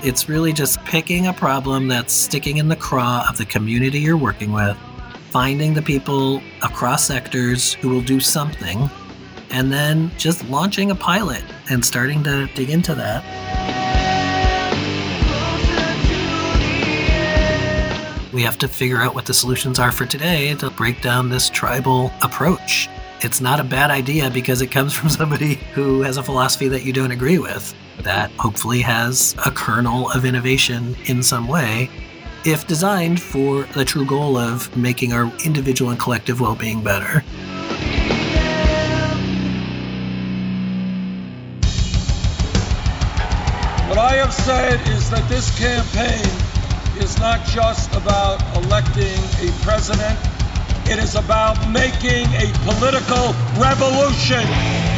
It's really just picking a problem that's sticking in the craw of the community you're working with, finding the people across sectors who will do something, and then just launching a pilot and starting to dig into that. We have to figure out what the solutions are for today to break down this tribal approach. It's not a bad idea because it comes from somebody who has a philosophy that you don't agree with, that hopefully has a kernel of innovation in some way, if designed for the true goal of making our individual and collective well being better. What I have said is that this campaign is not just about electing a president, it is about making a political revolution.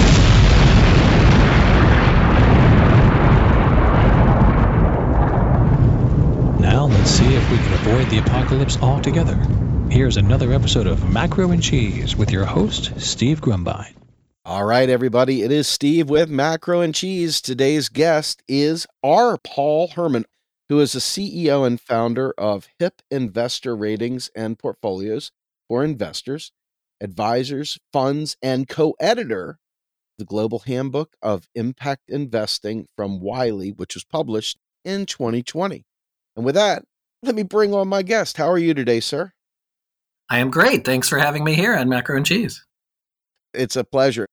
Let's see if we can avoid the apocalypse altogether. Here's another episode of Macro and Cheese with your host, Steve Grumbine. All right, everybody. It is Steve with Macro and Cheese. Today's guest is R. Paul Herman, who is the CEO and founder of HIP Investor Ratings and Portfolios for Investors, Advisors, Funds, and co editor of the Global Handbook of Impact Investing from Wiley, which was published in 2020. And with that, let me bring on my guest. How are you today, sir? I am great. Thanks for having me here on Macro and Cheese. It's a pleasure.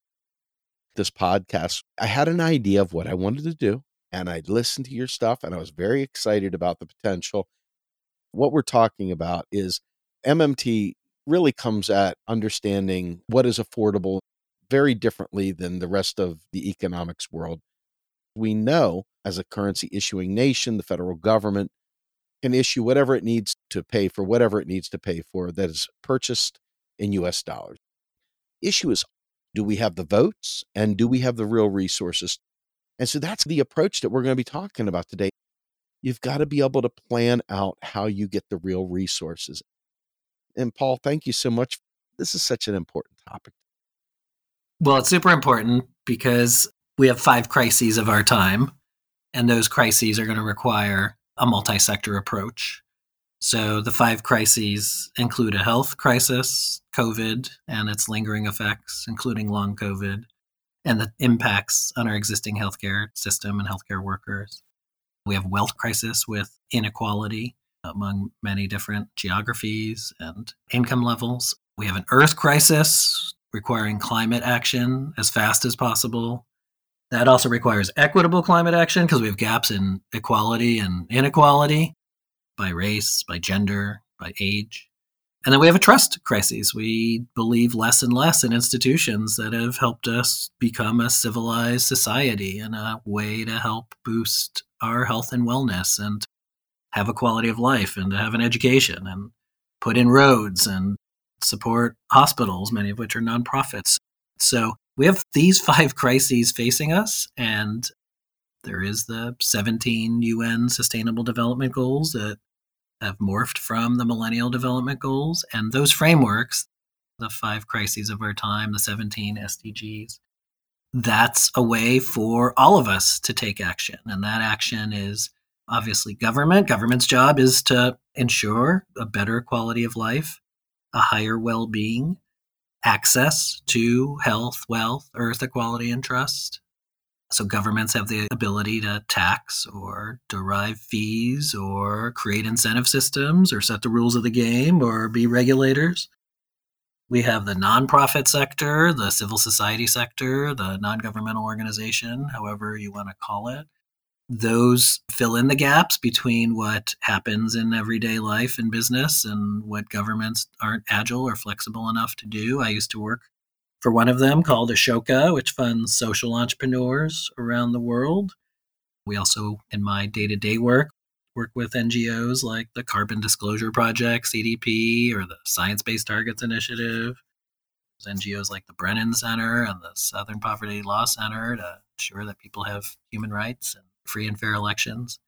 This podcast, I had an idea of what I wanted to do, and I listened to your stuff, and I was very excited about the potential. What we're talking about is MMT really comes at understanding what is affordable very differently than the rest of the economics world. We know as a currency issuing nation, the federal government can issue whatever it needs to pay for whatever it needs to pay for that is purchased in US dollars. Issue is do we have the votes and do we have the real resources? And so that's the approach that we're going to be talking about today. You've got to be able to plan out how you get the real resources. And Paul, thank you so much. This is such an important topic. Well, it's super important because we have five crises of our time, and those crises are going to require a multi sector approach. So the five crises include a health crisis, COVID and its lingering effects, including long COVID, and the impacts on our existing healthcare system and healthcare workers. We have wealth crisis with inequality among many different geographies and income levels. We have an earth crisis requiring climate action as fast as possible. That also requires equitable climate action because we have gaps in equality and inequality by race, by gender, by age. And then we have a trust crisis. We believe less and less in institutions that have helped us become a civilized society and a way to help boost our health and wellness and have a quality of life and to have an education and put in roads and support hospitals, many of which are nonprofits. So we have these five crises facing us, and there is the 17 UN Sustainable Development Goals that have morphed from the Millennial Development Goals. And those frameworks, the five crises of our time, the 17 SDGs, that's a way for all of us to take action. And that action is obviously government. Government's job is to ensure a better quality of life, a higher well being, access to health, wealth, earth equality, and trust. So governments have the ability to tax or derive fees or create incentive systems or set the rules of the game or be regulators. We have the nonprofit sector, the civil society sector, the non governmental organization, however you want to call it. Those fill in the gaps between what happens in everyday life and business and what governments aren't agile or flexible enough to do. I used to work for one of them called Ashoka, which funds social entrepreneurs around the world. We also, in my day to day work, work with NGOs like the Carbon Disclosure Project, CDP, or the Science Based Targets Initiative. NGOs like the Brennan Center and the Southern Poverty Law Center to ensure that people have human rights and free and fair elections.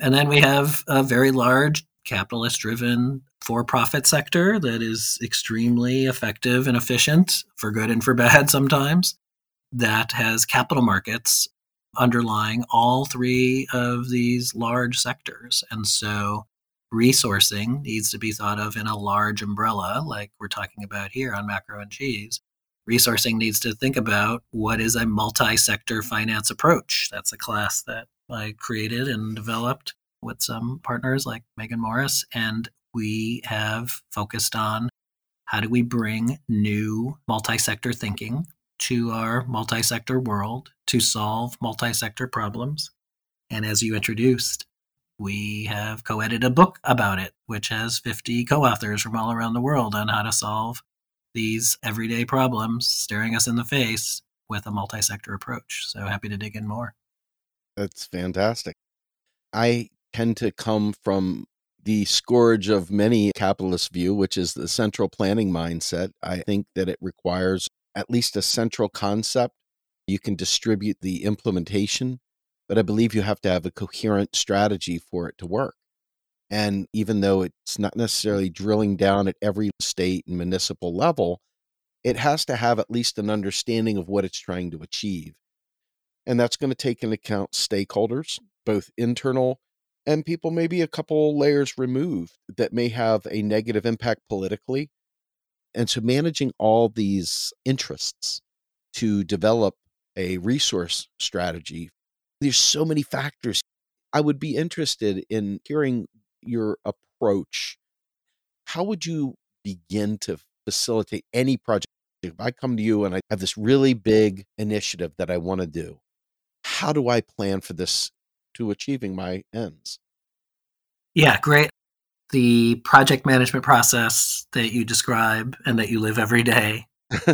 And then we have a very large capitalist driven for profit sector that is extremely effective and efficient for good and for bad sometimes, that has capital markets underlying all three of these large sectors. And so resourcing needs to be thought of in a large umbrella, like we're talking about here on macro and cheese. Resourcing needs to think about what is a multi sector finance approach. That's a class that I created and developed with some partners like Megan Morris. And we have focused on how do we bring new multi sector thinking to our multi sector world to solve multi sector problems. And as you introduced, we have co edited a book about it, which has 50 co authors from all around the world on how to solve these everyday problems staring us in the face with a multi sector approach. So happy to dig in more. That's fantastic. I tend to come from the scourge of many capitalist view, which is the central planning mindset. I think that it requires at least a central concept. You can distribute the implementation, but I believe you have to have a coherent strategy for it to work. And even though it's not necessarily drilling down at every state and municipal level, it has to have at least an understanding of what it's trying to achieve. And that's going to take into account stakeholders, both internal and people maybe a couple layers removed that may have a negative impact politically. And so managing all these interests to develop a resource strategy, there's so many factors. I would be interested in hearing your approach. How would you begin to facilitate any project? If I come to you and I have this really big initiative that I want to do, how do I plan for this to achieving my ends. Yeah, great. The project management process that you describe and that you live every day,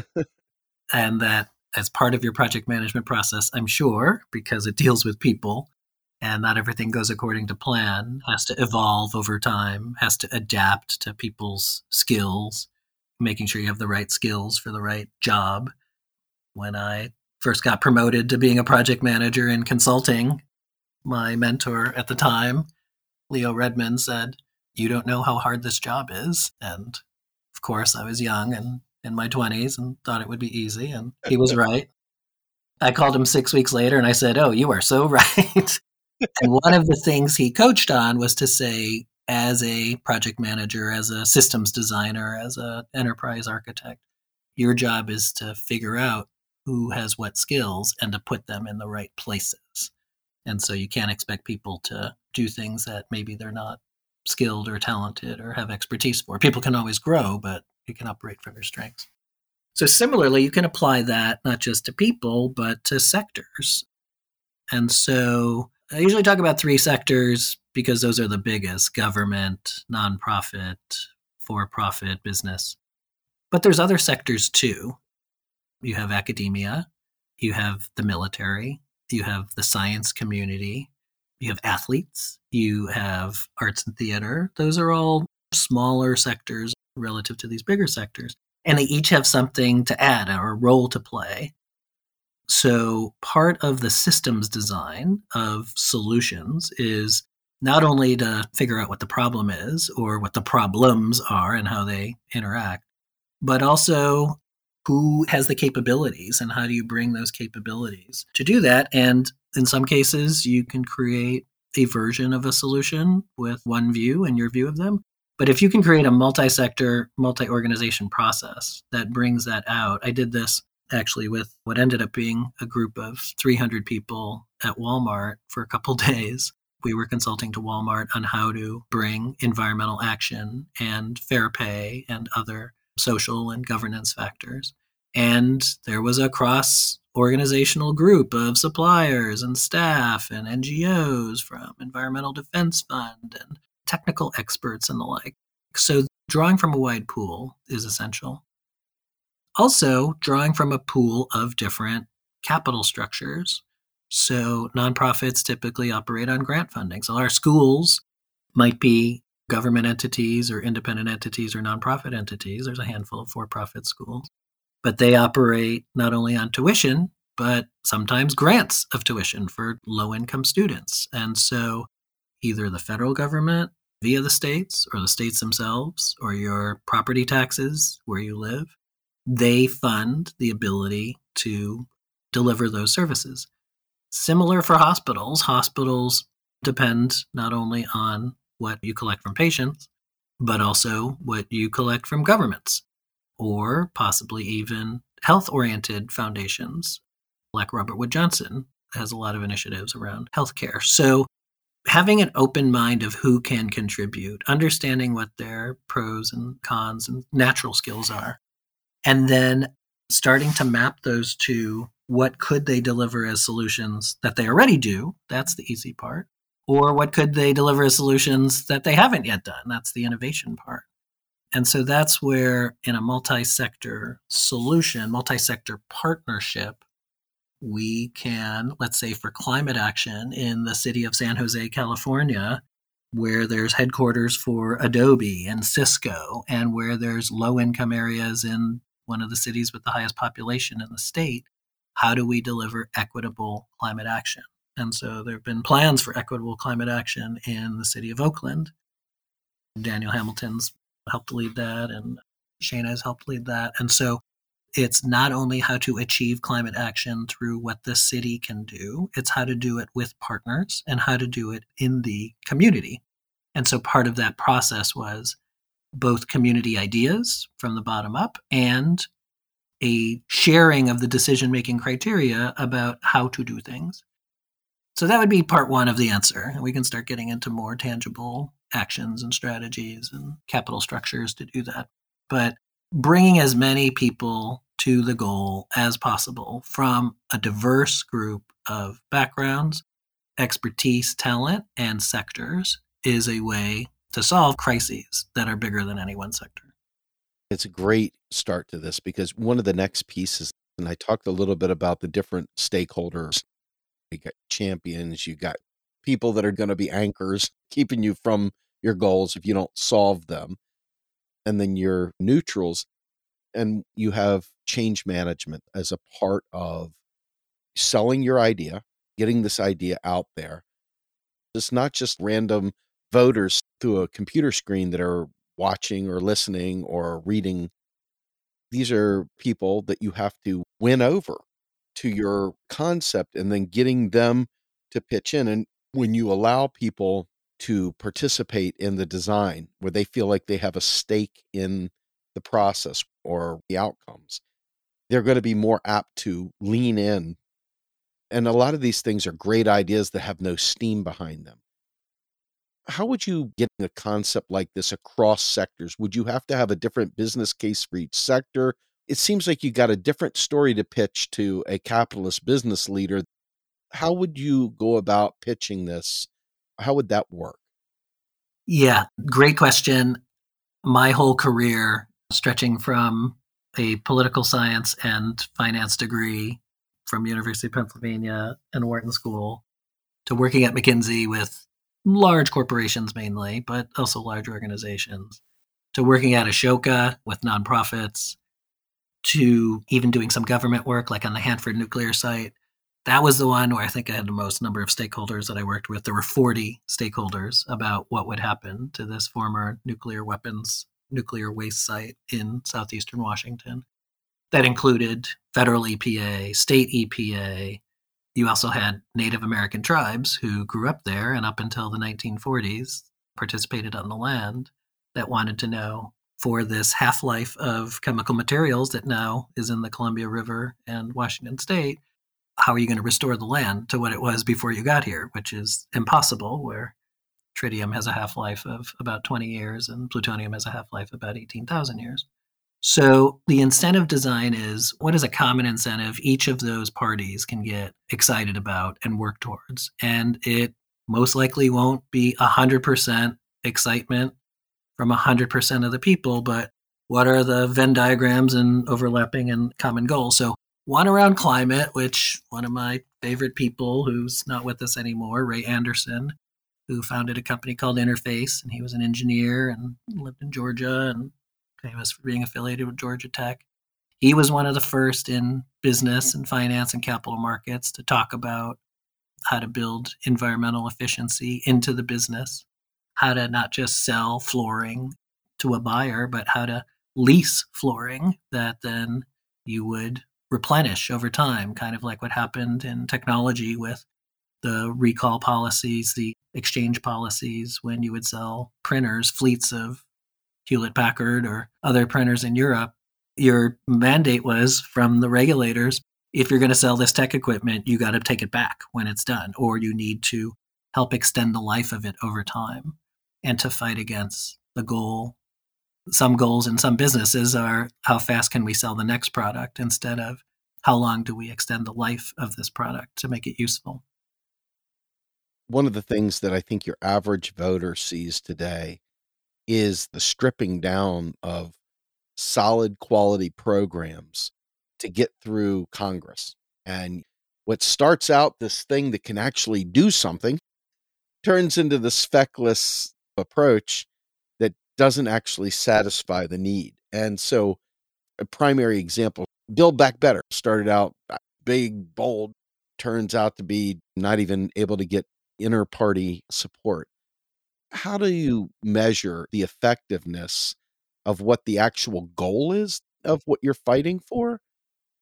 and that as part of your project management process, I'm sure, because it deals with people and not everything goes according to plan, has to evolve over time, has to adapt to people's skills, making sure you have the right skills for the right job. When I first got promoted to being a project manager in consulting, my mentor at the time, Leo Redman, said, You don't know how hard this job is. And of course, I was young and in my 20s and thought it would be easy. And he was right. I called him six weeks later and I said, Oh, you are so right. and one of the things he coached on was to say, as a project manager, as a systems designer, as an enterprise architect, your job is to figure out who has what skills and to put them in the right places. And so you can't expect people to do things that maybe they're not skilled or talented or have expertise for. People can always grow, but you can operate from your strengths. So similarly, you can apply that not just to people, but to sectors. And so I usually talk about three sectors because those are the biggest government, nonprofit, for profit business. But there's other sectors too. You have academia, you have the military, you have the science community, you have athletes, you have arts and theater. Those are all smaller sectors relative to these bigger sectors. And they each have something to add or a role to play. So, part of the systems design of solutions is not only to figure out what the problem is or what the problems are and how they interact, but also who has the capabilities and how do you bring those capabilities to do that? And in some cases you can create a version of a solution with one view and your view of them. But if you can create a multi-sector multi-organization process that brings that out i did this actually with what ended up being a group of 300 people at walmart for a couple days. We were consulting to walmart on how to bring environmental action and fair pay and other social and governance factors. And there was a cross organizational group of suppliers and staff and NGOs from Environmental Defense Fund and technical experts and the like. So, drawing from a wide pool is essential. Also, drawing from a pool of different capital structures. So, nonprofits typically operate on grant funding. So, our schools might be government entities or independent entities or nonprofit entities. There's a handful of for profit schools, but they operate not only on tuition, but sometimes grants of tuition for low income students. And so either the federal government via the states or the states themselves or your property taxes where you live, they fund the ability to deliver those services. Similar for hospitals, hospitals depend not only on what you collect from patients, but also what you collect from governments or possibly even health oriented foundations like Robert Wood Johnson has a lot of initiatives around healthcare. So having an open mind of who can contribute, understanding what their pros and cons and natural skills are, and then starting to map those to what could they deliver as solutions that they already do. That's the easy part. Or what could they deliver as solutions that they haven't yet done? That's the innovation part. And so that's where, in a multi sector solution, multi sector partnership, we can, let's say for climate action in the city of San Jose, California, where there's headquarters for Adobe and Cisco, and where there's low income areas in one of the cities with the highest population in the state, how do we deliver equitable climate action? And so there have been plans for equitable climate action in the city of Oakland. Daniel Hamilton's helped lead that, and Shana has helped lead that. And so it's not only how to achieve climate action through what the city can do, it's how to do it with partners and how to do it in the community. And so part of that process was both community ideas from the bottom up and a sharing of the decision making criteria about how to do things. So that would be part one of the answer. And we can start getting into more tangible actions and strategies and capital structures to do that. But bringing as many people to the goal as possible from a diverse group of backgrounds, expertise, talent, and sectors is a way to solve crises that are bigger than any one sector. It's a great start to this because one of the next pieces, and I talked a little bit about the different stakeholders. You got champions, you got people that are going to be anchors, keeping you from your goals if you don't solve them. And then your neutrals and you have change management as a part of selling your idea, getting this idea out there. It's not just random voters through a computer screen that are watching or listening or reading. These are people that you have to win over to your concept and then getting them to pitch in. And when you allow people to participate in the design where they feel like they have a stake in the process or the outcomes, they're going to be more apt to lean in. And a lot of these things are great ideas that have no steam behind them. How would you get a concept like this across sectors? Would you have to have a different business case for each sector? It seems like you got a different story to pitch to a capitalist business leader. How would you go about pitching this? How would that work? Yeah, great question. My whole career stretching from a political science and finance degree from University of Pennsylvania and Wharton School to working at McKinsey with large corporations mainly, but also large organizations, to working at Ashoka with nonprofits, to even doing some government work like on the Hanford nuclear site. That was the one where I think I had the most number of stakeholders that I worked with. There were 40 stakeholders about what would happen to this former nuclear weapons nuclear waste site in southeastern Washington. That included federal EPA, state EPA. You also had Native American tribes who grew up there and up until the 1940s participated on the land that wanted to know for this half life of chemical materials that now is in the Columbia River and Washington State. How are you going to restore the land to what it was before you got here, which is impossible, where tritium has a half life of about 20 years and plutonium has a half life of about 18,000 years. So the incentive design is what is a common incentive each of those parties can get excited about and work towards. And it most likely won't be 100% excitement from 100% of the people, but what are the Venn diagrams and overlapping and common goals? So one around climate, which one of my favorite people who's not with us anymore, Ray Anderson, who founded a company called Interface, and he was an engineer and lived in Georgia and famous for being affiliated with Georgia Tech. He was one of the first in business and finance and capital markets to talk about how to build environmental efficiency into the business, how to not just sell flooring to a buyer, but how to lease flooring that then you would replenish over time, kind of like what happened in technology with the recall policies, the exchange policies, when you would sell printers, fleets of Hewlett Packard or other printers in Europe. Your mandate was from the regulators if you're going to sell this tech equipment, you got to take it back when it's done, or you need to help extend the life of it over time and to fight against the goal. Some goals in some businesses are how fast can we sell the next product instead of how long do we extend the life of this product to make it useful. One of the things that I think your average voter sees today is the stripping down of solid quality programs to get through Congress. And what starts out this thing that can actually do something turns into this feckless approach that doesn't actually satisfy the need. And so, a primary example Build Back Better started out uh, big, bold, turns out to be not even able to get inner party support. How do you measure the effectiveness of what the actual goal is of what you're fighting for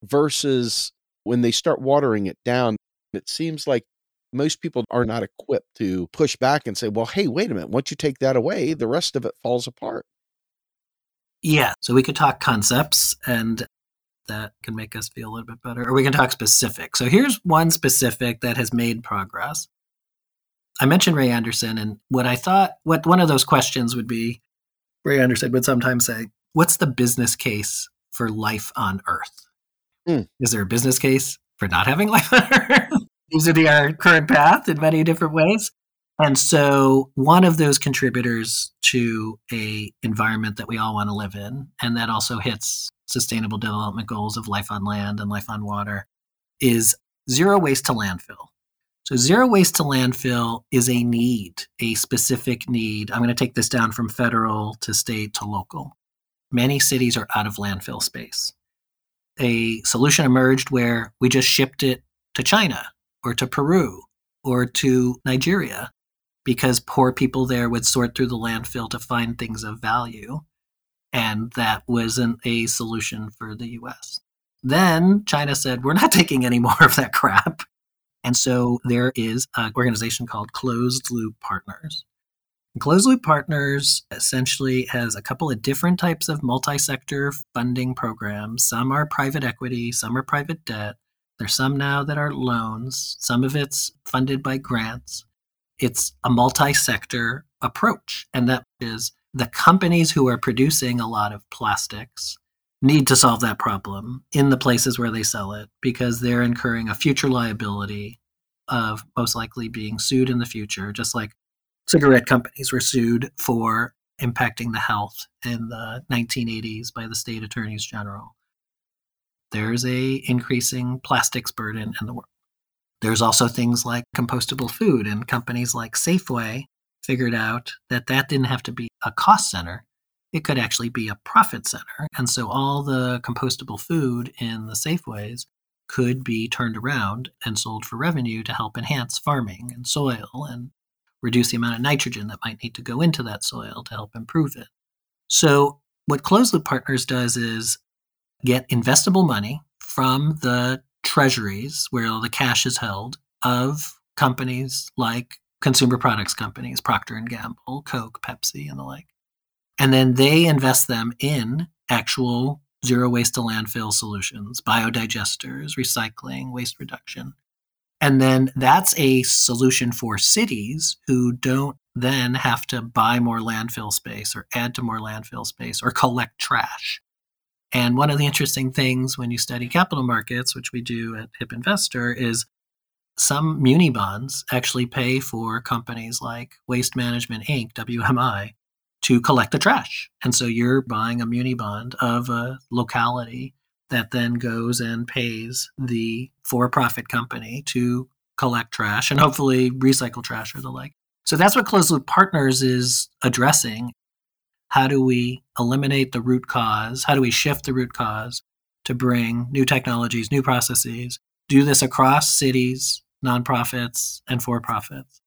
versus when they start watering it down, it seems like most people are not equipped to push back and say, well, hey, wait a minute. Once you take that away, the rest of it falls apart. Yeah. So we could talk concepts and that can make us feel a little bit better, or we can talk specific. So here's one specific that has made progress. I mentioned Ray Anderson, and what I thought, what one of those questions would be Ray Anderson would sometimes say, What's the business case for life on Earth? Mm. Is there a business case for not having life on Earth? Are our current path in many different ways. And so one of those contributors to a environment that we all want to live in, and that also hits sustainable development goals of life on land and life on water, is zero waste to landfill. So zero waste to landfill is a need, a specific need. I'm going to take this down from federal to state to local. Many cities are out of landfill space a solution emerged where we just shipped it to China or to Peru or to Nigeria because poor people there would sort through the landfill to find things of value. And that wasn't a solution for the US. Then China said, we're not taking any more of that crap. And so there is an organization called Closed Loop Partners. Closed Loop Partners essentially has a couple of different types of multi sector funding programs. Some are private equity, some are private debt. There's some now that are loans, some of it's funded by grants. It's a multi sector approach, and that is the companies who are producing a lot of plastics need to solve that problem in the places where they sell it because they're incurring a future liability of most likely being sued in the future, just like cigarette companies were sued for impacting the health in the 1980s by the state attorneys general. There's a increasing plastics burden in the world. There's also things like compostable food, and companies like Safeway figured out that that didn't have to be a cost center. It could actually be a profit center. And so all the compostable food in the Safeways could be turned around and sold for revenue to help enhance farming and soil and reduce the amount of nitrogen that might need to go into that soil to help improve it. So, what Closed Loop Partners does is get investable money from the treasuries where the cash is held of companies like consumer products companies, Procter and Gamble, Coke, Pepsi, and the like. And then they invest them in actual zero waste to landfill solutions, biodigesters, recycling, waste reduction. And then that's a solution for cities who don't then have to buy more landfill space or add to more landfill space or collect trash. And one of the interesting things when you study capital markets, which we do at HIP Investor, is some muni bonds actually pay for companies like Waste Management Inc., WMI, to collect the trash. And so you're buying a muni bond of a locality that then goes and pays the for profit company to collect trash and hopefully recycle trash or the like. So that's what Closed Loop Partners is addressing. How do we eliminate the root cause? How do we shift the root cause to bring new technologies, new processes, do this across cities, nonprofits, and for profits,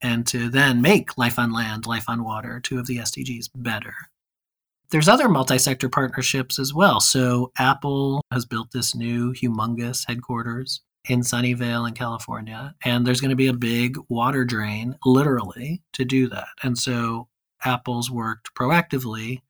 and to then make life on land, life on water, two of the SDGs, better? There's other multi sector partnerships as well. So Apple has built this new humongous headquarters in Sunnyvale in California. And there's going to be a big water drain, literally, to do that. And so Apple's worked proactively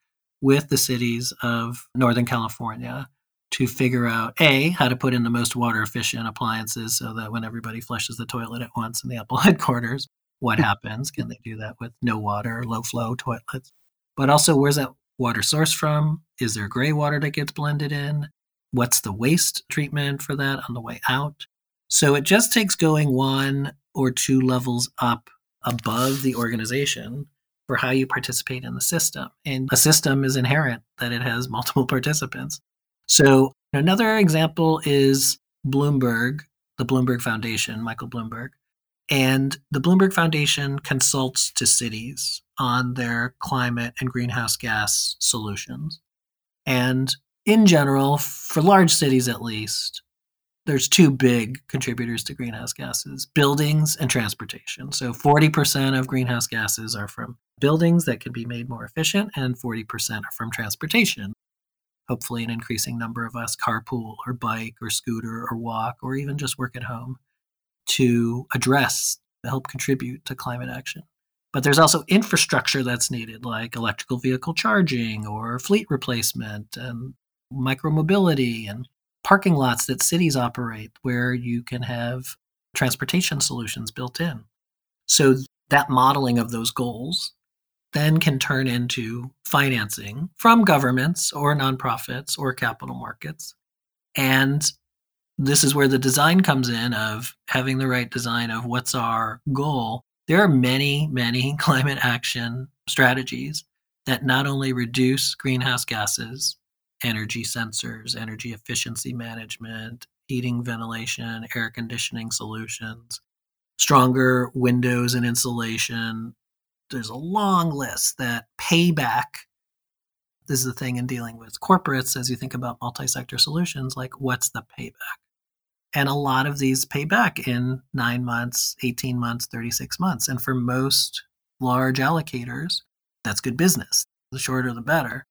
with the cities of Northern California to figure out A, how to put in the most water efficient appliances so that when everybody flushes the toilet at once in the Apple headquarters, what hmm. happens? Can they do that with no water, low flow toilets? But also, where's that water source from? Is there gray water that gets blended in? What's the waste treatment for that on the way out? So it just takes going one or two levels up above the organization for how you participate in the system. And a system is inherent that it has multiple participants. So another example is Bloomberg, the Bloomberg Foundation, Michael Bloomberg. And the Bloomberg Foundation consults to cities on their climate and greenhouse gas solutions. And in general, for large cities at least, there's two big contributors to greenhouse gases buildings and transportation. So 40% of greenhouse gases are from buildings that can be made more efficient, and 40% are from transportation. Hopefully, an increasing number of us carpool or bike or scooter or walk or even just work at home to address, help contribute to climate action. But there's also infrastructure that's needed, like electrical vehicle charging or fleet replacement and micromobility and parking lots that cities operate where you can have transportation solutions built in. So that modeling of those goals then can turn into financing from governments or nonprofits or capital markets. And this is where the design comes in of having the right design of what's our goal. There are many, many climate action strategies that not only reduce greenhouse gases, energy sensors, energy efficiency management, heating, ventilation, air conditioning solutions, stronger windows and insulation. There's a long list that payback. This is the thing in dealing with corporates as you think about multi sector solutions like, what's the payback? And a lot of these pay back in nine months, 18 months, 36 months. And for most large allocators, that's good business. The shorter, the better.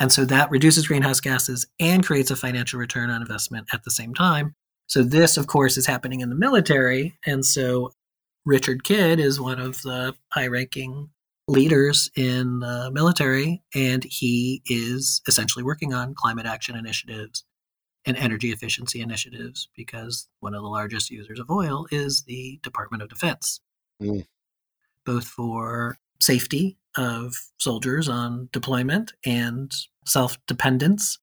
And so that reduces greenhouse gases and creates a financial return on investment at the same time. So this, of course, is happening in the military. And so Richard Kidd is one of the high ranking leaders in the military, and he is essentially working on climate action initiatives and energy efficiency initiatives because one of the largest users of oil is the Department of Defense, mm. both for safety of soldiers on deployment and self dependence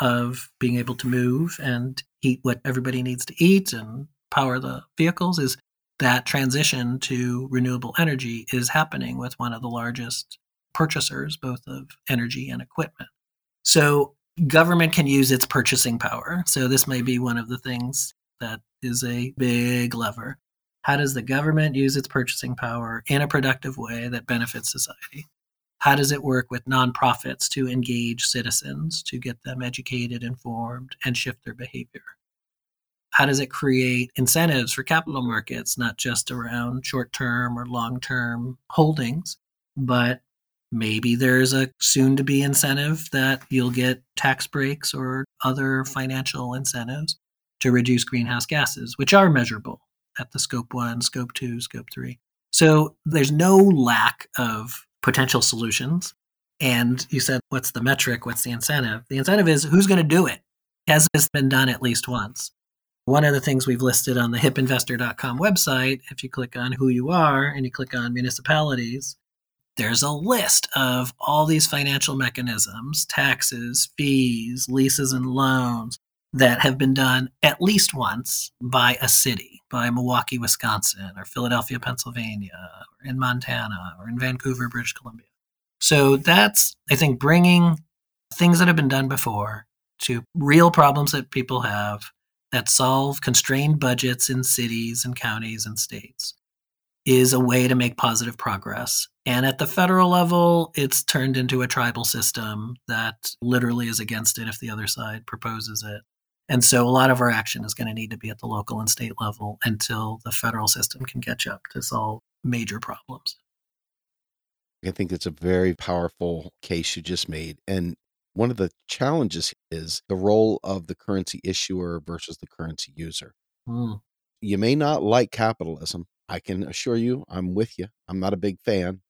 of being able to move and eat what everybody needs to eat and power the vehicles is that transition to renewable energy is happening with one of the largest purchasers both of energy and equipment. So government can use its purchasing power. So this may be one of the things that is a big lever. How does the government use its purchasing power in a productive way that benefits society? How does it work with nonprofits to engage citizens, to get them educated, informed, and shift their behavior? How does it create incentives for capital markets, not just around short term or long term holdings, but maybe there's a soon to be incentive that you'll get tax breaks or other financial incentives to reduce greenhouse gases, which are measurable at the scope one, scope two, scope three. So there's no lack of potential solutions. And you said, what's the metric? What's the incentive? The incentive is who's going to do it? Has this been done at least once? One of the things we've listed on the hipinvestor.com website, if you click on who you are and you click on municipalities, there's a list of all these financial mechanisms, taxes, fees, leases, and loans that have been done at least once by a city, by Milwaukee, Wisconsin, or Philadelphia, Pennsylvania, or in Montana, or in Vancouver, British Columbia. So that's, I think, bringing things that have been done before to real problems that people have that solve constrained budgets in cities and counties and states is a way to make positive progress. And at the federal level, it's turned into a tribal system that literally is against it if the other side proposes it. And so a lot of our action is going to need to be at the local and state level until the federal system can catch up to solve major problems. I think it's a very powerful case you just made. And one of the challenges is the role of the currency issuer versus the currency user. Mm. You may not like capitalism. I can assure you, I'm with you. I'm not a big fan.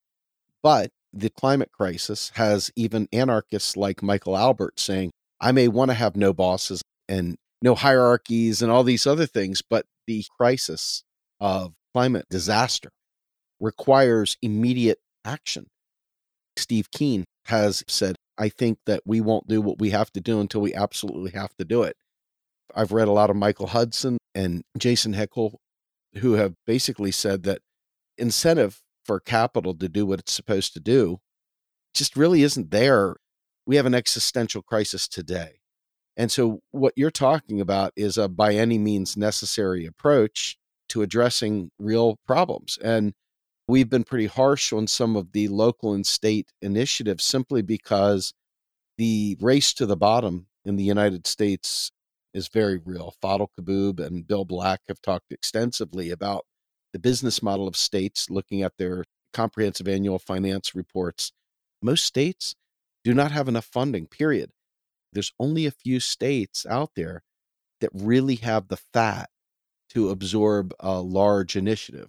But the climate crisis has even anarchists like Michael Albert saying, I may want to have no bosses and no hierarchies and all these other things, but the crisis of climate disaster requires immediate action. Steve Keen has said, I think that we won't do what we have to do until we absolutely have to do it. I've read a lot of Michael Hudson and Jason Hickel who have basically said that incentive for capital to do what it's supposed to do just really isn't there. We have an existential crisis today. And so, what you're talking about is a by any means necessary approach to addressing real problems. And we've been pretty harsh on some of the local and state initiatives simply because the race to the bottom in the United States is very real. Fadhel Kaboub and Bill Black have talked extensively about the business model of states looking at their comprehensive annual finance reports. Most states do not have enough funding, period. There's only a few states out there that really have the fat to absorb a large initiative.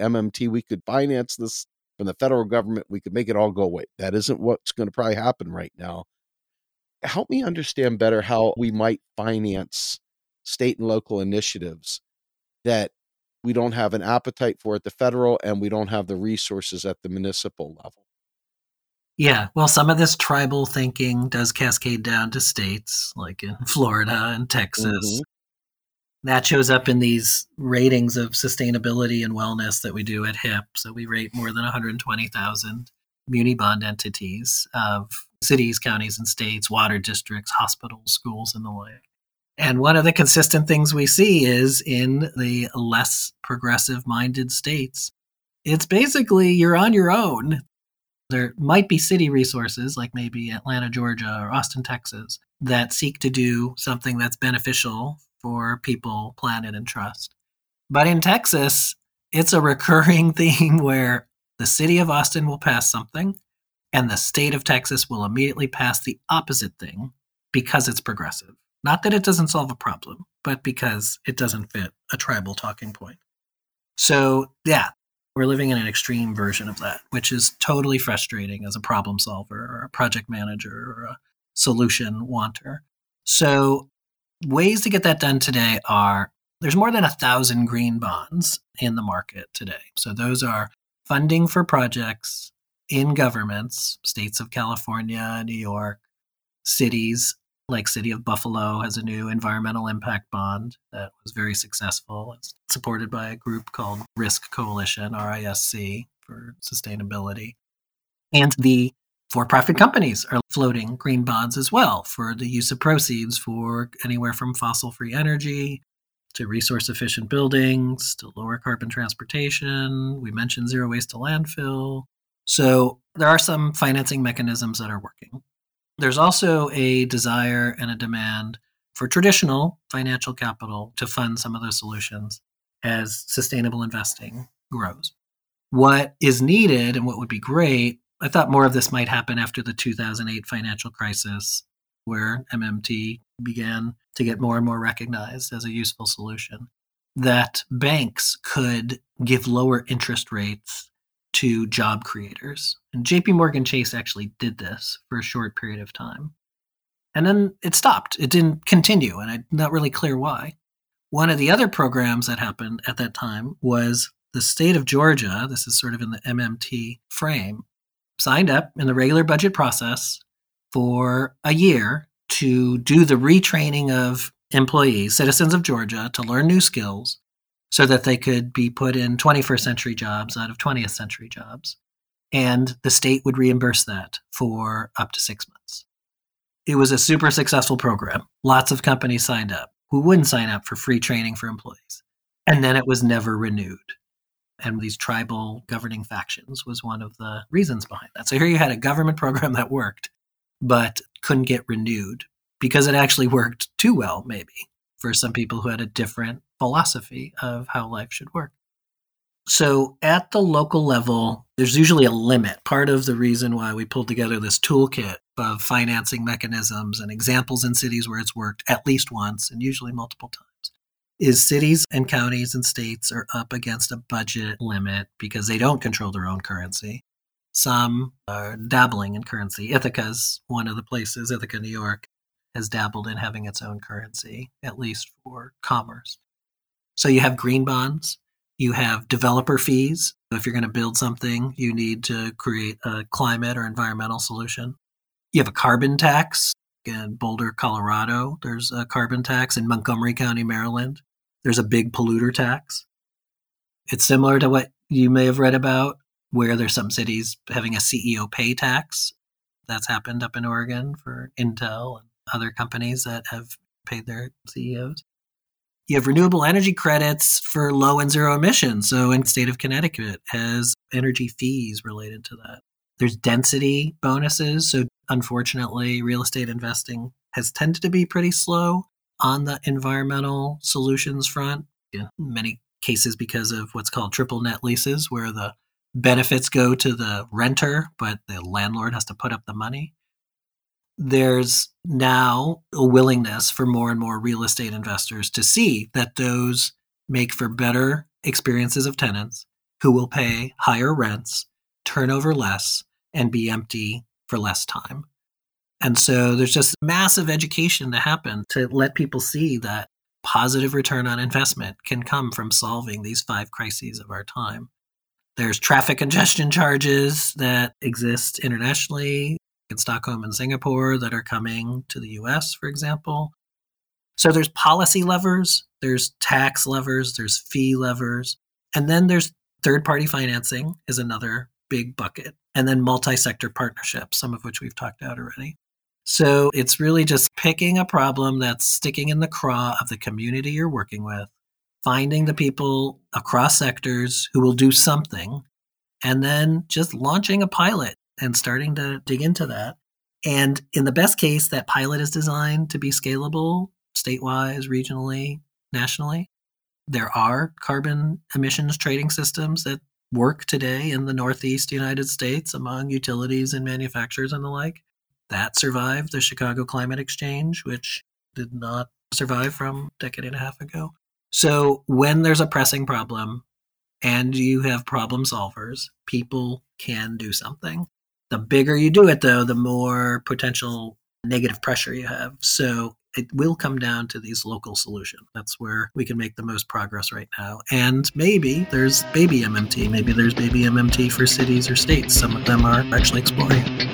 MMT, we could finance this from the federal government, we could make it all go away. That isn't what's going to probably happen right now. Help me understand better how we might finance state and local initiatives that we don't have an appetite for at the federal and we don't have the resources at the municipal level. Yeah, well, some of this tribal thinking does cascade down to states like in Florida and Texas. Mhm. That shows up in these ratings of sustainability and wellness that we do at HIP. So we rate more than 120,000 muni bond entities of cities, counties, and states, water districts, hospitals, schools, and the like. And one of the consistent things we see is in the less progressive minded states, it's basically you're on your own. There might be city resources like maybe Atlanta, Georgia, or Austin, Texas, that seek to do something that's beneficial for people, planet, and trust. But in Texas, it's a recurring theme where the city of Austin will pass something and the state of Texas will immediately pass the opposite thing because it's progressive. Not that it doesn't solve a problem, but because it doesn't fit a tribal talking point. So, yeah, we're living in an extreme version of that, which is totally frustrating as a problem solver or a project manager or a solution wanter. So, ways to get that done today are there's more than a thousand green bonds in the market today. So, those are funding for projects in governments, states of California, New York, cities like City of Buffalo has a new environmental impact bond that was very successful. It's supported by a group called Risk Coalition, RISC, for sustainability. And the for profit companies are floating green bonds as well for the use of proceeds for anywhere from fossil free energy to resource efficient buildings to lower carbon transportation. We mentioned zero waste to landfill. So there are some financing mechanisms that are working. There's also a desire and a demand for traditional financial capital to fund some of those solutions as sustainable investing grows. What is needed and what would be great, I thought more of this might happen after the 2008 financial crisis, where MMT began to get more and more recognized as a useful solution, that banks could give lower interest rates to job creators. And JP Morgan Chase actually did this for a short period of time. And then it stopped. It didn't continue, and I'm not really clear why. One of the other programs that happened at that time was the state of Georgia, this is sort of in the MMT frame, signed up in the regular budget process for a year to do the retraining of employees, citizens of Georgia, to learn new skills so that they could be put in 21st century jobs out of 20th century jobs. And the state would reimburse that for up to six months. It was a super successful program. Lots of companies signed up who wouldn't sign up for free training for employees. And then it was never renewed. And these tribal governing factions was one of the reasons behind that. So here you had a government program that worked, but couldn't get renewed because it actually worked too well, maybe, for some people who had a different philosophy of how life should work. So at the local level, there's usually a limit. Part of the reason why we pulled together this toolkit of financing mechanisms and examples in cities where it's worked at least once and usually multiple times is cities and counties and states are up against a budget limit because they don't control their own currency. Some are dabbling in currency. Ithaca's one of the places, Ithaca, New York, has dabbled in having its own currency, at least for commerce. So you have green bonds, you have developer fees. If you're going to build something, you need to create a climate or environmental solution. You have a carbon tax. In Boulder, Colorado, there's a carbon tax. In Montgomery County, Maryland, there's a big polluter tax. It's similar to what you may have read about, where there's some cities having a CEO pay tax. That's happened up in Oregon for Intel and other companies that have paid their CEOs. You have renewable energy credits for low and zero emissions. So in the state of Connecticut has energy fees related to that. There's density bonuses. So unfortunately, real estate investing has tended to be pretty slow on the environmental solutions front. In many cases because of what's called triple net leases, where the benefits go to the renter, but the landlord has to put up the money there's now a willingness for more and more real estate investors to see that those make for better experiences of tenants who will pay higher rents, turnover less, and be empty for less time. And so there's just massive education to happen to let people see that positive return on investment can come from solving these five crises of our time. There's traffic congestion charges that exist internationally in Stockholm and Singapore that are coming to the US, for example. So there's policy levers, there's tax levers, there's fee levers, and then there's third party financing is another big bucket, and then multi sector partnerships, some of which we've talked about already. So it's really just picking a problem that's sticking in the craw of the community you're working with, finding the people across sectors who will do something, and then just launching a pilot and starting to dig into that. And in the best case, that pilot is designed to be scalable statewide, regionally, nationally. There are carbon emissions trading systems that work today in the Northeast United States among utilities and manufacturers and the like. That survived the Chicago Climate Exchange, which did not survive from a decade and a half ago. So when there's a pressing problem and you have problem solvers, people can do something. The bigger you do it, though, the more potential negative pressure you have. So it will come down to these local solutions. That's where we can make the most progress right now. And maybe there's baby MMT. Maybe there's baby MMT for cities or states. Some of them are actually exploring.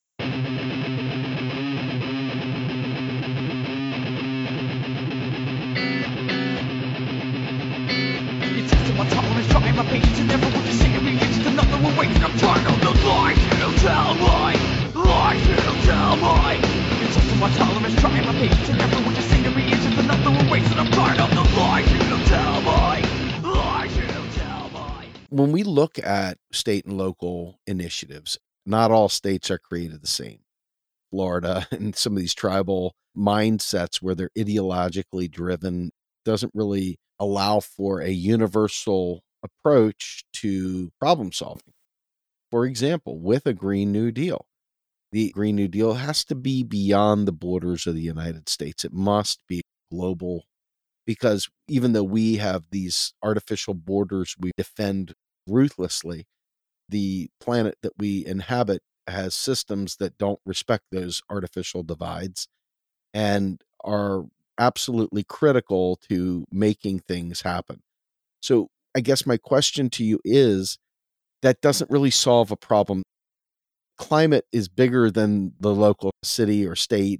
Tell me, lies you tell me. It's just my tolerance, trying my patience, and never want to see it reaches to nothing we're wasting. I'm tired of the lies you tell me. When we look at state and local initiatives, not all states are created the same. Florida and some of these tribal mindsets where they're ideologically driven doesn't really allow for a universal approach to problem solving. For example, with a Green New Deal, the Green New Deal has to be beyond the borders of the United States. It must be global because even though we have these artificial borders we defend ruthlessly, the planet that we inhabit has systems that don't respect those artificial divides. and are absolutely critical to making things happen. So, I guess my question to you is that doesn't really solve a problem. Climate is bigger than the local city or state.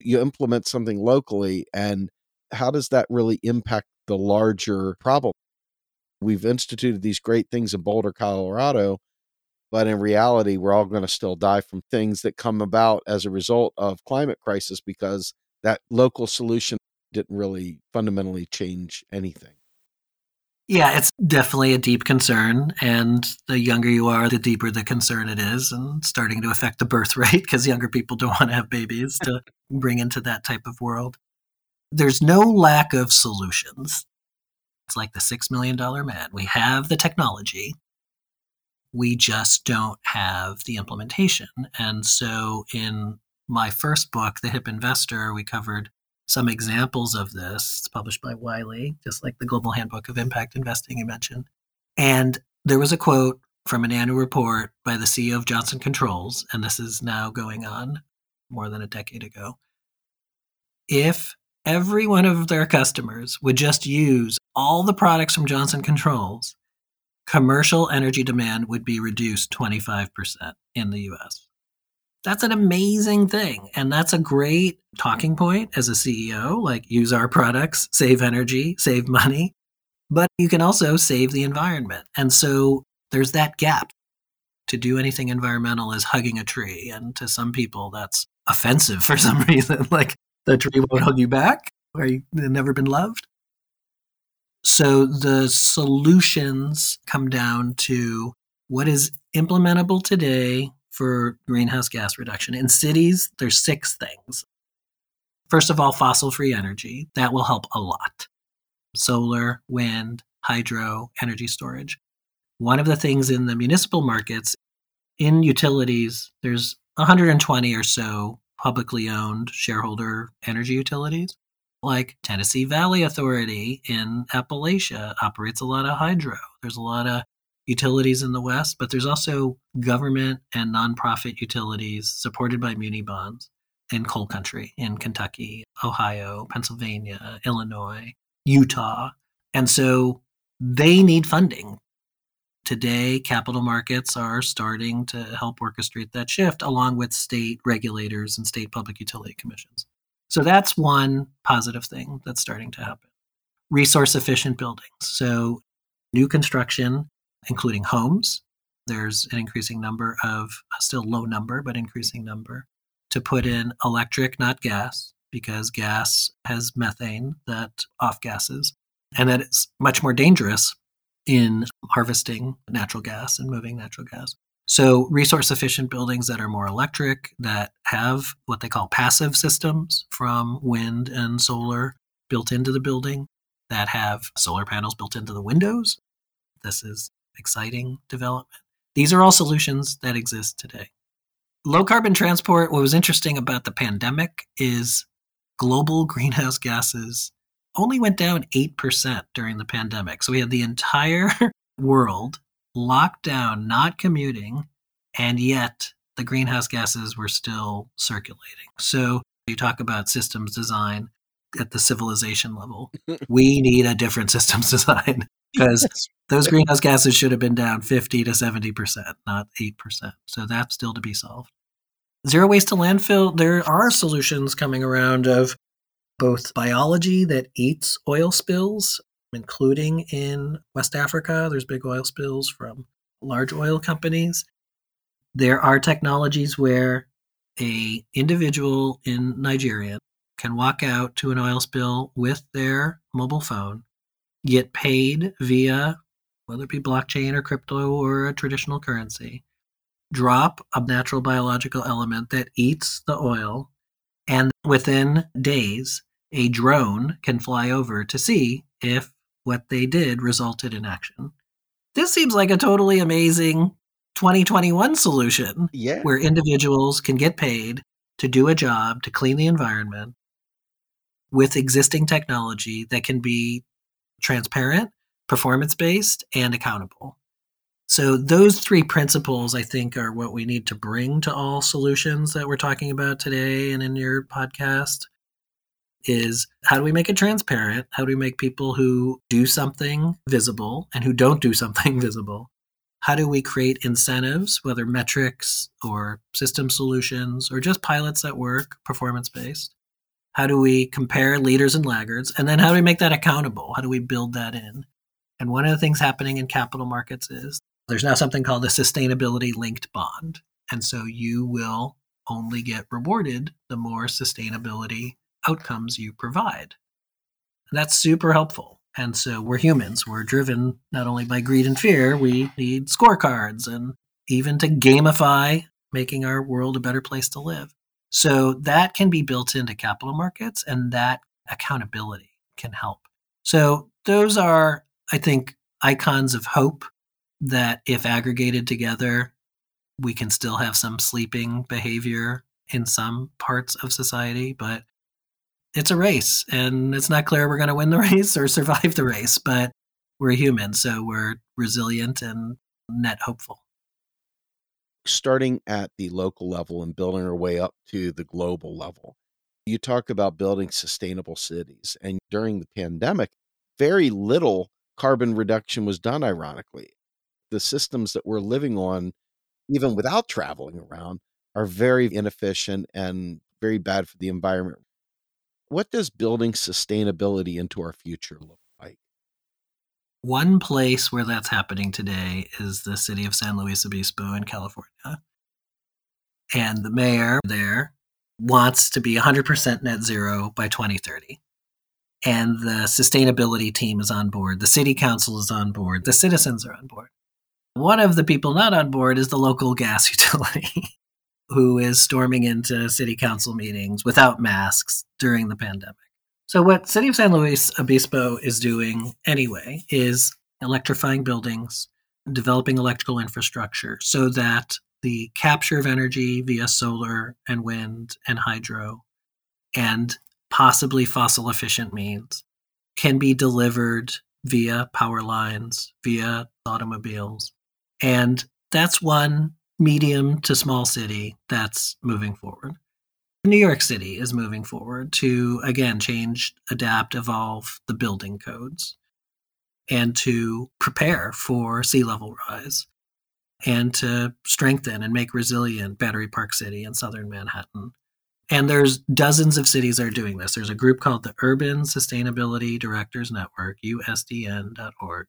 You implement something locally, and how does that really impact the larger problem? We've instituted these great things in Boulder, Colorado, but in reality, we're all going to still die from things that come about as a result of climate crisis because that local solution didn't really fundamentally change anything. Yeah, it's definitely a deep concern. And the younger you are, the deeper the concern it is, and starting to affect the birth rate because younger people don't want to have babies to bring into that type of world. There's no lack of solutions. It's like the $6 million man. We have the technology, we just don't have the implementation. And so in my first book, The Hip Investor, we covered some examples of this. It's published by Wiley, just like the Global Handbook of Impact Investing you mentioned. And there was a quote from an annual report by the CEO of Johnson Controls, and this is now going on more than a decade ago. If every one of their customers would just use all the products from Johnson Controls, commercial energy demand would be reduced 25% in the US. That's an amazing thing. And that's a great talking point as a CEO like, use our products, save energy, save money. But you can also save the environment. And so there's that gap. To do anything environmental is hugging a tree. And to some people, that's offensive for some reason. Like, the tree won't hug you back. Are you never been loved? So the solutions come down to what is implementable today for greenhouse gas reduction. In cities, there's six things. First of all, fossil free energy. That will help a lot. Solar, wind, hydro, energy storage. One of the things in the municipal markets, in utilities, there's 120 or so publicly owned shareholder energy utilities like Tennessee Valley Authority in Appalachia operates a lot of hydro. There's a lot of utilities in the West, but there's also government and nonprofit utilities supported by muni bonds in coal country in Kentucky, Ohio, Pennsylvania, Illinois, Utah. And so they need funding. Today, capital markets are starting to help orchestrate that shift along with state regulators and state public utility commissions. So that's one positive thing that's starting to happen. Resource efficient buildings. So new construction, including homes, there's an increasing number of, still low number, but increasing number, to put in electric, not gas, because gas has methane that off gases, and that it's much more dangerous in harvesting natural gas and moving natural gas. So, resource efficient buildings that are more electric, that have what they call passive systems from wind and solar built into the building, that have solar panels built into the windows. This is exciting development. These are all solutions that exist today. Low carbon transport, what was interesting about the pandemic is global greenhouse gases only went down 8% during the pandemic. So we had the entire world locked down, not commuting, and yet the greenhouse gases were still circulating. So you talk about systems design at the civilization level. we need a different systems design because those greenhouse gases should have been down 50 to 70%, not 8%. So that's still to be solved. Zero waste to landfill, there are solutions coming around of both biology that eats oil spills including in West Africa. There's big oil spills from large oil companies. There are technologies where a individual in Nigeria can walk out to an oil spill with their mobile phone, get paid via whether it be blockchain or crypto or a traditional currency, drop a natural biological element that eats the oil, and within days, a drone can fly over to see if what they did resulted in action. This seems like a totally amazing 2021 solution yeah. where individuals can get paid to do a job to clean the environment with existing technology that can be transparent, performance based, and accountable. So, those three principles, I think, are what we need to bring to all solutions that we're talking about today and in your podcast. Is how do we make it transparent? How do we make people who do something visible and who don't do something visible? How do we create incentives, whether metrics or system solutions or just pilots that work, performance based? How do we compare leaders and laggards? And then how do we make that accountable? How do we build that in? And one of the things happening in capital markets is there's now something called a sustainability linked bond. And so you will only get rewarded the more sustainability outcomes you provide. And that's super helpful. And so we're humans. We're driven not only by greed and fear, we need scorecards and even to gamify making our world a better place to live. So that can be built into capital markets and that accountability can help. So those are, I think, icons of hope that if aggregated together, we can still have some sleeping behavior in some parts of society, but it's a race and it's not clear we're going to win the race or survive the race, but we're human, so we're resilient and net hopeful. Starting at the local level and building our way up to the global level. You talk about building sustainable cities, and during the pandemic, very little carbon reduction was done, ironically. The systems that we're living on, even without traveling around, are very inefficient and very bad for the environment what does building sustainability into our future look like? One place where that's happening today is the city of San Luis Obispo in California. And the mayor there wants to be 100% net zero by 2030. And the sustainability team is on board. The city council is on board. The citizens are on board. One of the people not on board is the local gas utility who is storming into city council meetings without masks during the pandemic. So, what City of San Luis Obispo is doing anyway is electrifying buildings, developing electrical infrastructure so that the capture of energy via solar and wind and hydro and possibly fossil efficient means can be delivered via power lines, via automobiles. And that's one medium to small city that's moving forward. New York City is moving forward to, again, change, adapt, evolve the building codes and to prepare for sea level rise and to strengthen and make resilient Battery Park City and southern Manhattan. And there's dozens of cities that are doing this. There's a group called the Urban Sustainability Directors Network, usdn.org,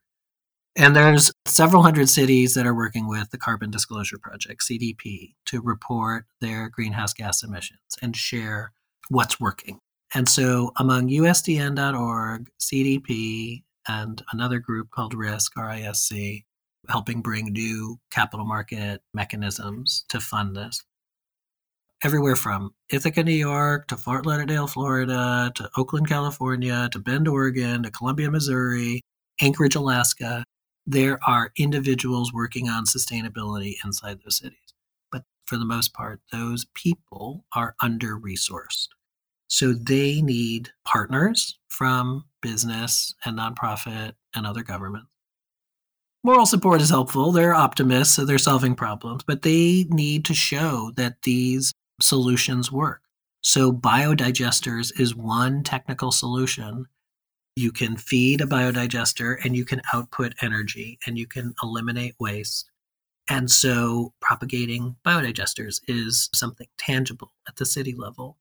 and there's several hundred cities that are working with the Carbon Disclosure Project, CDP, to report their greenhouse gas emissions and share what's working. And so among USDN.org, CDP, and another group called RISC, RISC, helping bring new capital market mechanisms to fund this. Everywhere from Ithaca, New York, to Fort Lauderdale, Florida, to Oakland, California, to Bend, Oregon, to Columbia, Missouri, Anchorage, Alaska, there are individuals working on sustainability inside those cities. But for the most part, those people are under resourced. So they need partners from business and nonprofit and other governments. Moral support is helpful. They're optimists, so they're solving problems, but they need to show that these solutions work. So, biodigesters is one technical solution you can feed a biodigester and you can output energy and you can eliminate waste. And so propagating biodigesters is something tangible at the city level.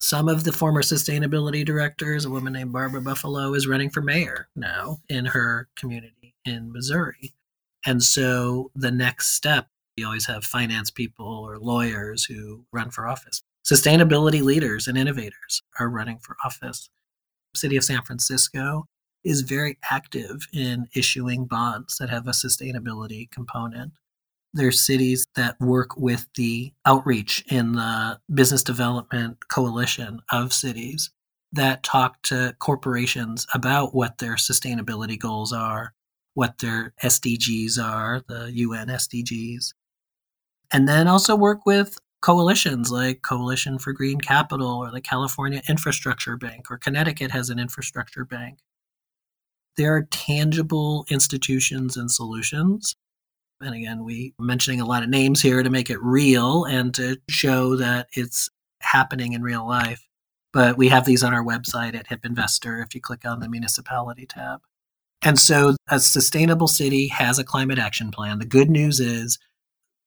Some of the former sustainability directors, a woman named Barbara Buffaloe, is running for mayor now in her community in Missouri. And so the next step, you always have finance people or lawyers who run for office. Sustainability leaders and innovators are running for office city of San Francisco is very active in issuing bonds that have a sustainability component. There's cities that work with the outreach in the business development coalition of cities that talk to corporations about what their sustainability goals are, what their SDGs are, the UN SDGs. And then also work with coalitions like Coalition for Green Capital or the California Infrastructure Bank or Connecticut has an infrastructure bank. There are tangible institutions and solutions And again, we mentioning a lot of names here to make it real and to show that it's happening in real life. But we have these on our website at Hip Investor if you click on the municipality tab. And so a sustainable city has a climate action plan. The good news is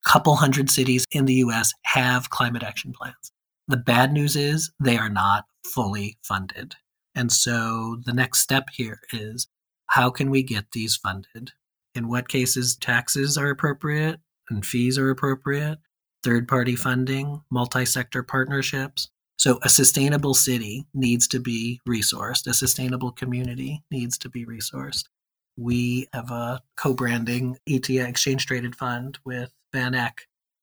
couple hundred cities in the US have climate action plans. The bad news is they are not fully funded. And so the next step here is how can we get these funded? In what cases taxes are appropriate and fees are appropriate, third party funding, multi sector partnerships. So a sustainable city needs to be resourced, a sustainable community needs to be resourced. We have a co branding ETF exchange traded fund with Van Eck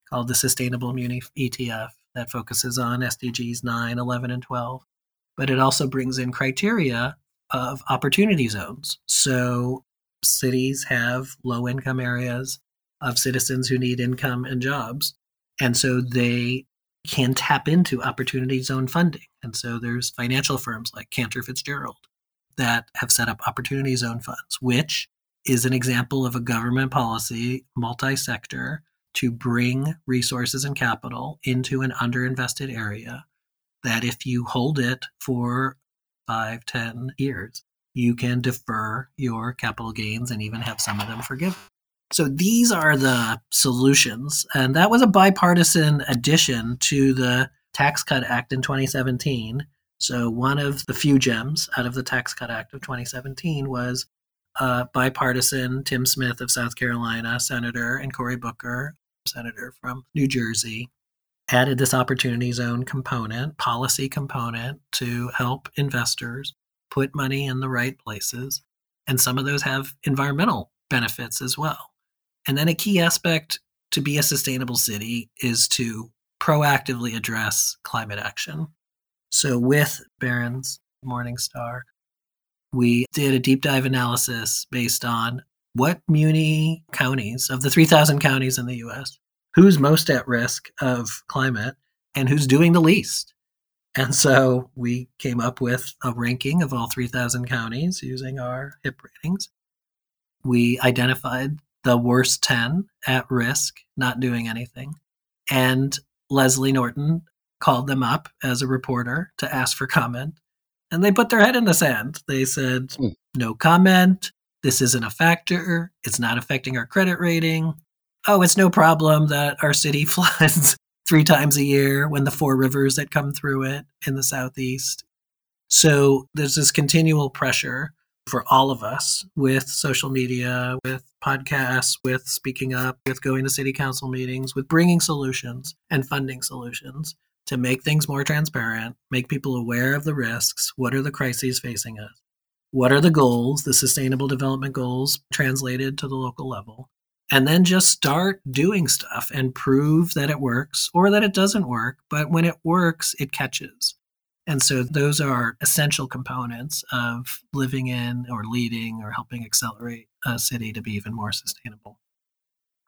called the Sustainable Muni ETF that focuses on SDGs 9, 11, and 12. But it also brings in criteria of opportunity zones. So cities have low income areas of citizens who need income and jobs. And so they can tap into opportunity zone funding. And so there's financial firms like Cantor Fitzgerald that have set up opportunity zone funds, which is an example of a government policy, multi sector, to bring resources and capital into an underinvested area that if you hold it for five, ten years, you can defer your capital gains and even have some of them forgiven. So these are the solutions. And that was a bipartisan addition to the Tax Cut Act in 2017. So one of the few gems out of the Tax Cut Act of 2017 was uh, bipartisan Tim Smith of South Carolina, Senator, and Cory Booker, Senator from New Jersey, added this opportunity zone component, policy component to help investors put money in the right places. And some of those have environmental benefits as well. And then a key aspect to be a sustainable city is to proactively address climate action. So with Barron's Morningstar, we did a deep dive analysis based on what muni counties of the 3,000 counties in the US, who's most at risk of climate and who's doing the least. And so we came up with a ranking of all 3,000 counties using our HIP ratings. We identified the worst 10 at risk, not doing anything. And Leslie Norton called them up as a reporter to ask for comment. And they put their head in the sand. They said, mm. no comment. This isn't a factor. It's not affecting our credit rating. Oh, it's no problem that our city floods three times a year when the four rivers that come through it in the southeast. So there's this continual pressure for all of us with social media, with podcasts, with speaking up, with going to city council meetings, with bringing solutions and funding solutions to make things more transparent, make people aware of the risks. What are the crises facing us? What are the goals, the sustainable development goals translated to the local level? And then just start doing stuff and prove that it works or that it doesn't work. But when it works, it catches. And so those are essential components of living in or leading or helping accelerate a city to be even more sustainable.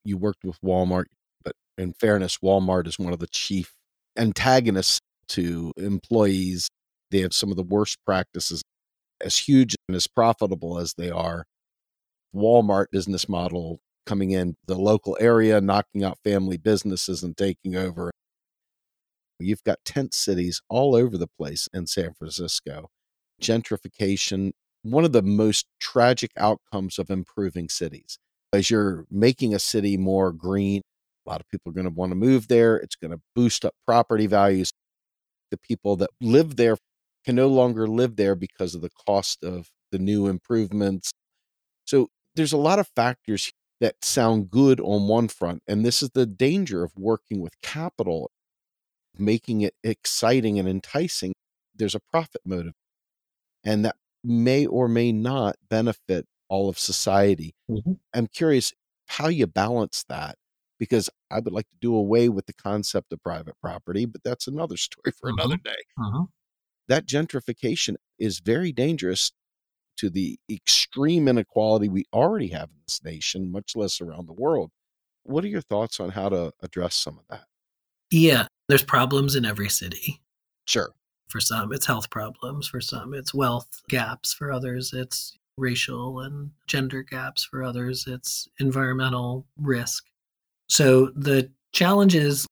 You worked with Walmart, but in fairness, Walmart is one of the chief antagonists to employees. They have some of the worst practices. As huge and as profitable as they are, Walmart business model coming in the local area, knocking out family businesses and taking over You've got tent cities all over the place in San Francisco. Gentrification, one of the most tragic outcomes of improving cities. As you're making a city more green, a lot of people are going to want to move there. It's going to boost up property values. The people that live there can no longer live there because of the cost of the new improvements. So there's a lot of factors that sound good on one front. And this is the danger of working with capital making it exciting and enticing, there's a profit motive. And that may or may not benefit all of society. Mm-hmm. I'm curious how you balance that because I would like to do away with the concept of private property, but that's another story for mm-hmm. another day. Mm-hmm. That gentrification is very dangerous to the extreme inequality we already have in this nation, much less around the world. What are your thoughts on how to address some of that? Yeah, there's problems in every city. Sure. For some, it's health problems. For some, it's wealth gaps. For others, it's racial and gender gaps. For others, it's environmental risk. So the challenge is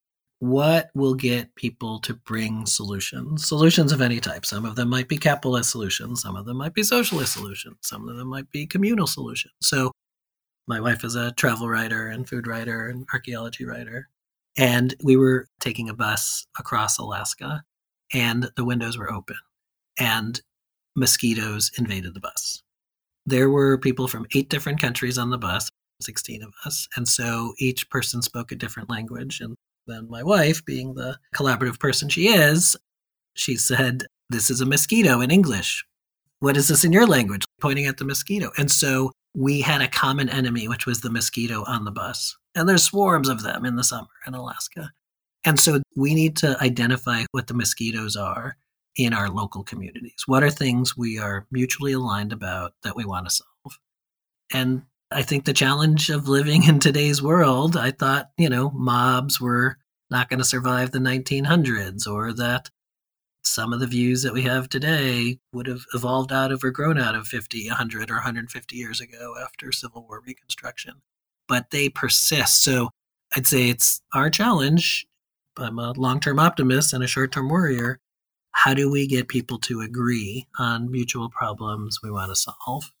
what will get people to bring solutions solutions of any type. Some of them might be capitalist solutions some of them might be socialist solutions some of them might be communal solutions. So my wife is a travel writer and food writer and archaeology writer and we were taking a bus across alaska and the windows were open and mosquitoes invaded the bus. There were people from eight different countries on the bus 16 of us and so each person spoke a different language and then my wife, being the collaborative person she is, she said, This is a mosquito in English. What is this in your language? Pointing at the mosquito. And so we had a common enemy, which was the mosquito on the bus. And there's swarms of them in the summer in Alaska. And so we need to identify what the mosquitoes are in our local communities. What are things we are mutually aligned about that we want to solve? And I think the challenge of living in today's world, I thought, you know, mobs were not going to survive the 1900s or that some of the views that we have today would have evolved out of or grown out of 50, 100, or 150 years ago after Civil War Reconstruction. But they persist. So I'd say it's our challenge. I'm a long term optimist and a short term warrior. How do we get people to agree on mutual problems we want to solve?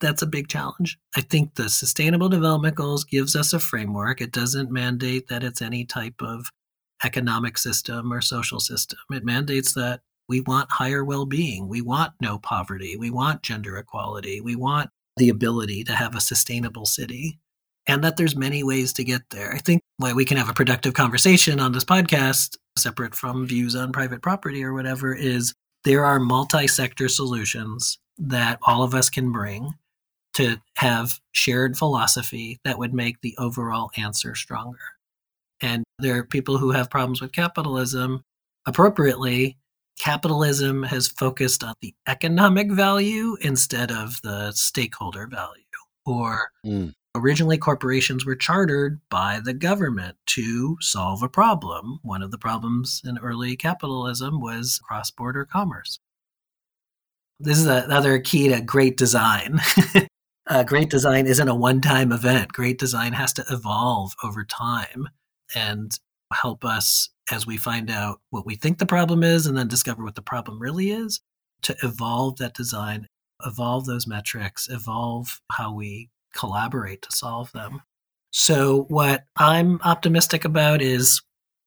That's a big challenge. I think the sustainable development goals gives us a framework. It doesn't mandate that it's any type of economic system or social system. It mandates that we want higher well-being. We want no poverty. We want gender equality. We want the ability to have a sustainable city and that there's many ways to get there. I think why we can have a productive conversation on this podcast separate from views on private property or whatever is there are multi-sector solutions that all of us can bring to have shared philosophy that would make the overall answer stronger. And there are people who have problems with capitalism. Appropriately, capitalism has focused on the economic value instead of the stakeholder value. Or mm. originally, corporations were chartered by the government to solve a problem. One of the problems in early capitalism was cross border commerce. This is another key to great design uh, great design isn't a one time event. Great design has to evolve over time and help us as we find out what we think the problem is and then discover what the problem really is to evolve that design, evolve those metrics, evolve how we collaborate to solve them. So, what I'm optimistic about is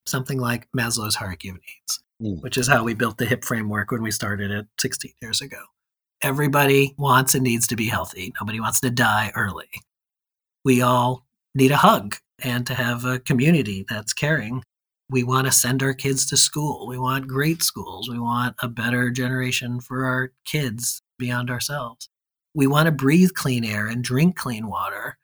something like Maslow's hierarchy of needs, mm. which is how we built the HIP framework when we started it 16 years ago. Everybody wants and needs to be healthy. Nobody wants to die early. We all need a hug and to have a community that's caring. We want to send our kids to school. We want great schools. We want a better generation for our kids beyond ourselves. We want to breathe clean air and drink clean water.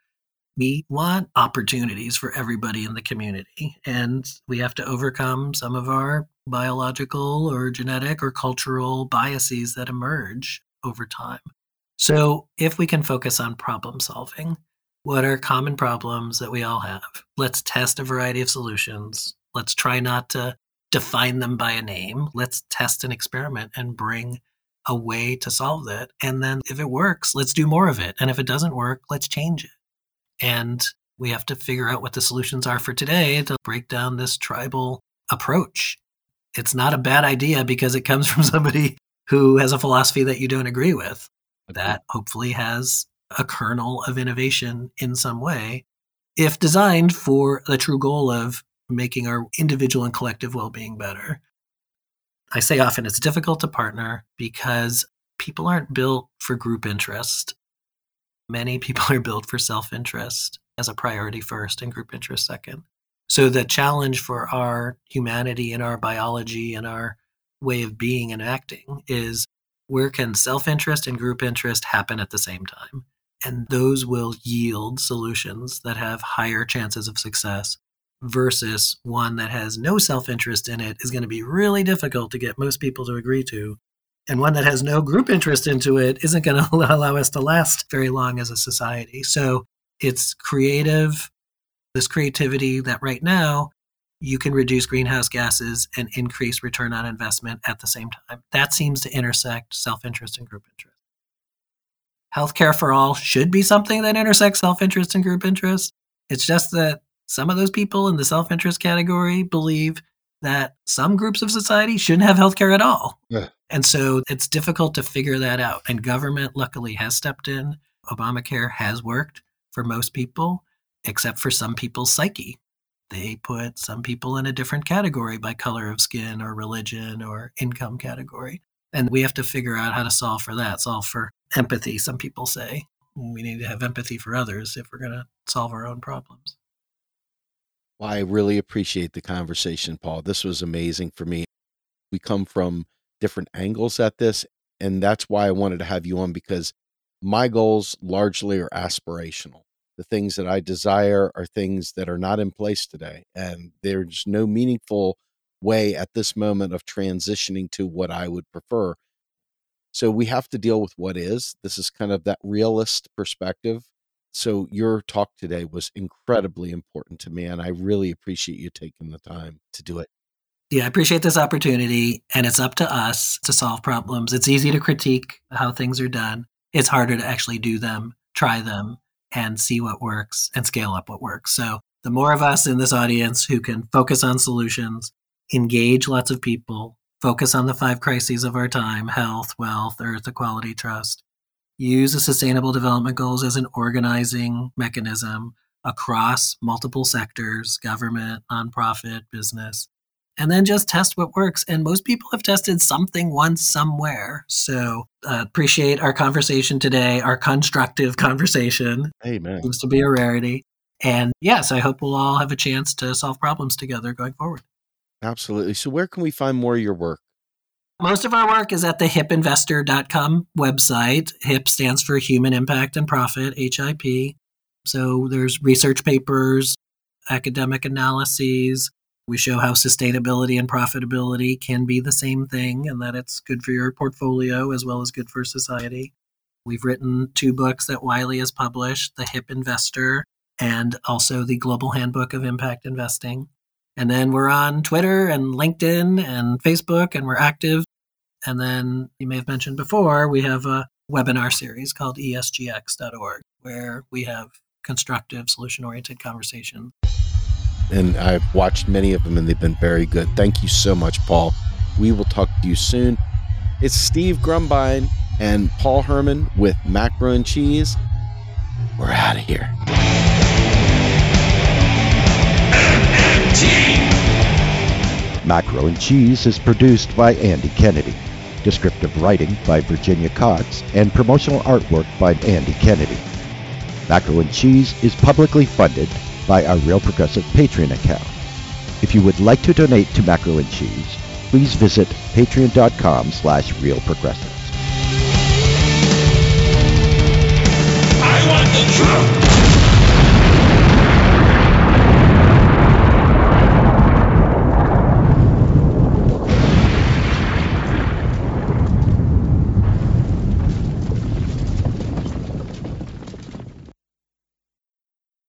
We want opportunities for everybody in the community. And we have to overcome some of our biological or genetic or cultural biases that emerge over time. So, if we can focus on problem solving, what are common problems that we all have? Let's test a variety of solutions. Let's try not to define them by a name. Let's test an experiment and bring a way to solve that. And then if it works, let's do more of it. And if it doesn't work, let's change it. And we have to figure out what the solutions are for today to break down this tribal approach. It's not a bad idea because it comes from somebody who has a philosophy that you don't agree with that hopefully has a kernel of innovation in some way if designed for the true goal of making our individual and collective well-being better. I say often it's difficult to partner because people aren't built for group interest. Many people are built for self-interest as a priority first and group interest second. So the challenge for our humanity and our biology and our way of being and acting is where can self interest and group interest happen at the same time? And those will yield solutions that have higher chances of success versus one that has no self interest in it is going to be really difficult to get most people to agree to. And one that has no group interest into it isn't going to allow us to last very long as a society. So it's creative, this creativity that right now you can reduce greenhouse gases and increase return on investment at the same time. That seems to intersect self interest and group interest. healthcare for all should be something that intersects self interest and group interest. It's just that some of those people in the self interest category believe that some groups of society shouldn't have healthcare at all. Yeah. And so it's difficult to figure that out. And government, luckily, has stepped in. Obamacare has worked for most people, except for some people's psyche. They put some people in a different category by color of skin or religion or income category. And we have to figure out how to solve for that, solve for empathy, some people say. We need to have empathy for others if we're going to solve our own problems. Well, I really appreciate the conversation, Paul. This was amazing for me. We come from different angles at this, and that's why I wanted to have you on because my goals largely are aspirational. The things that I desire are things that are not in place today, and there's no meaningful way at this moment of transitioning to what I would prefer. So we have to deal with what is. This is kind of that realist perspective so your talk today was incredibly important to me, and I really appreciate you taking the time to do it. Yeah, I appreciate this opportunity, and it's up to us to solve problems. It's easy to critique how things are done. It's harder to actually do them, try them, and see what works and scale up what works. So, the more of us in this audience who can focus on solutions, engage lots of people, focus on the five crises of our time health, wealth, earth, equality, trust, use the sustainable development goals as an organizing mechanism across multiple sectors government, nonprofit, business and then just test what works. And most people have tested something once somewhere. So uh, appreciate our conversation today, our constructive conversation. Amen. Seems to be a rarity. And yes, I hope we'll all have a chance to solve problems together going forward. Absolutely. So, where can we find more of your work? Most of our work is at the hipinvestor.com website. HIP stands for Human Impact and Profit, HIP. So there's research papers, academic analyses. We show how sustainability and profitability can be the same thing and that it's good for your portfolio as well as good for society. We've written two books that Wiley has published The Hip Investor and also the Global Handbook of Impact Investing. And then we're on Twitter and LinkedIn and Facebook, and we're active. And then you may have mentioned before, we have a webinar series called ESGX.org, where we have constructive, solution oriented conversation. And I've watched many of them, and they've been very good. Thank you so much, Paul. We will talk to you soon. It's Steve Grumbine and Paul Herman with Macro and Cheese. We're out of here. Macro and Cheese is produced by Andy Kennedy. Descriptive writing by Virginia Cox and promotional artwork by Andy Kennedy. Macro and Cheese is publicly funded by our Real Progressive Patreon account. If you would like to donate to Macro and Cheese, please visit patreon.com slash realprogressives. I want the truth!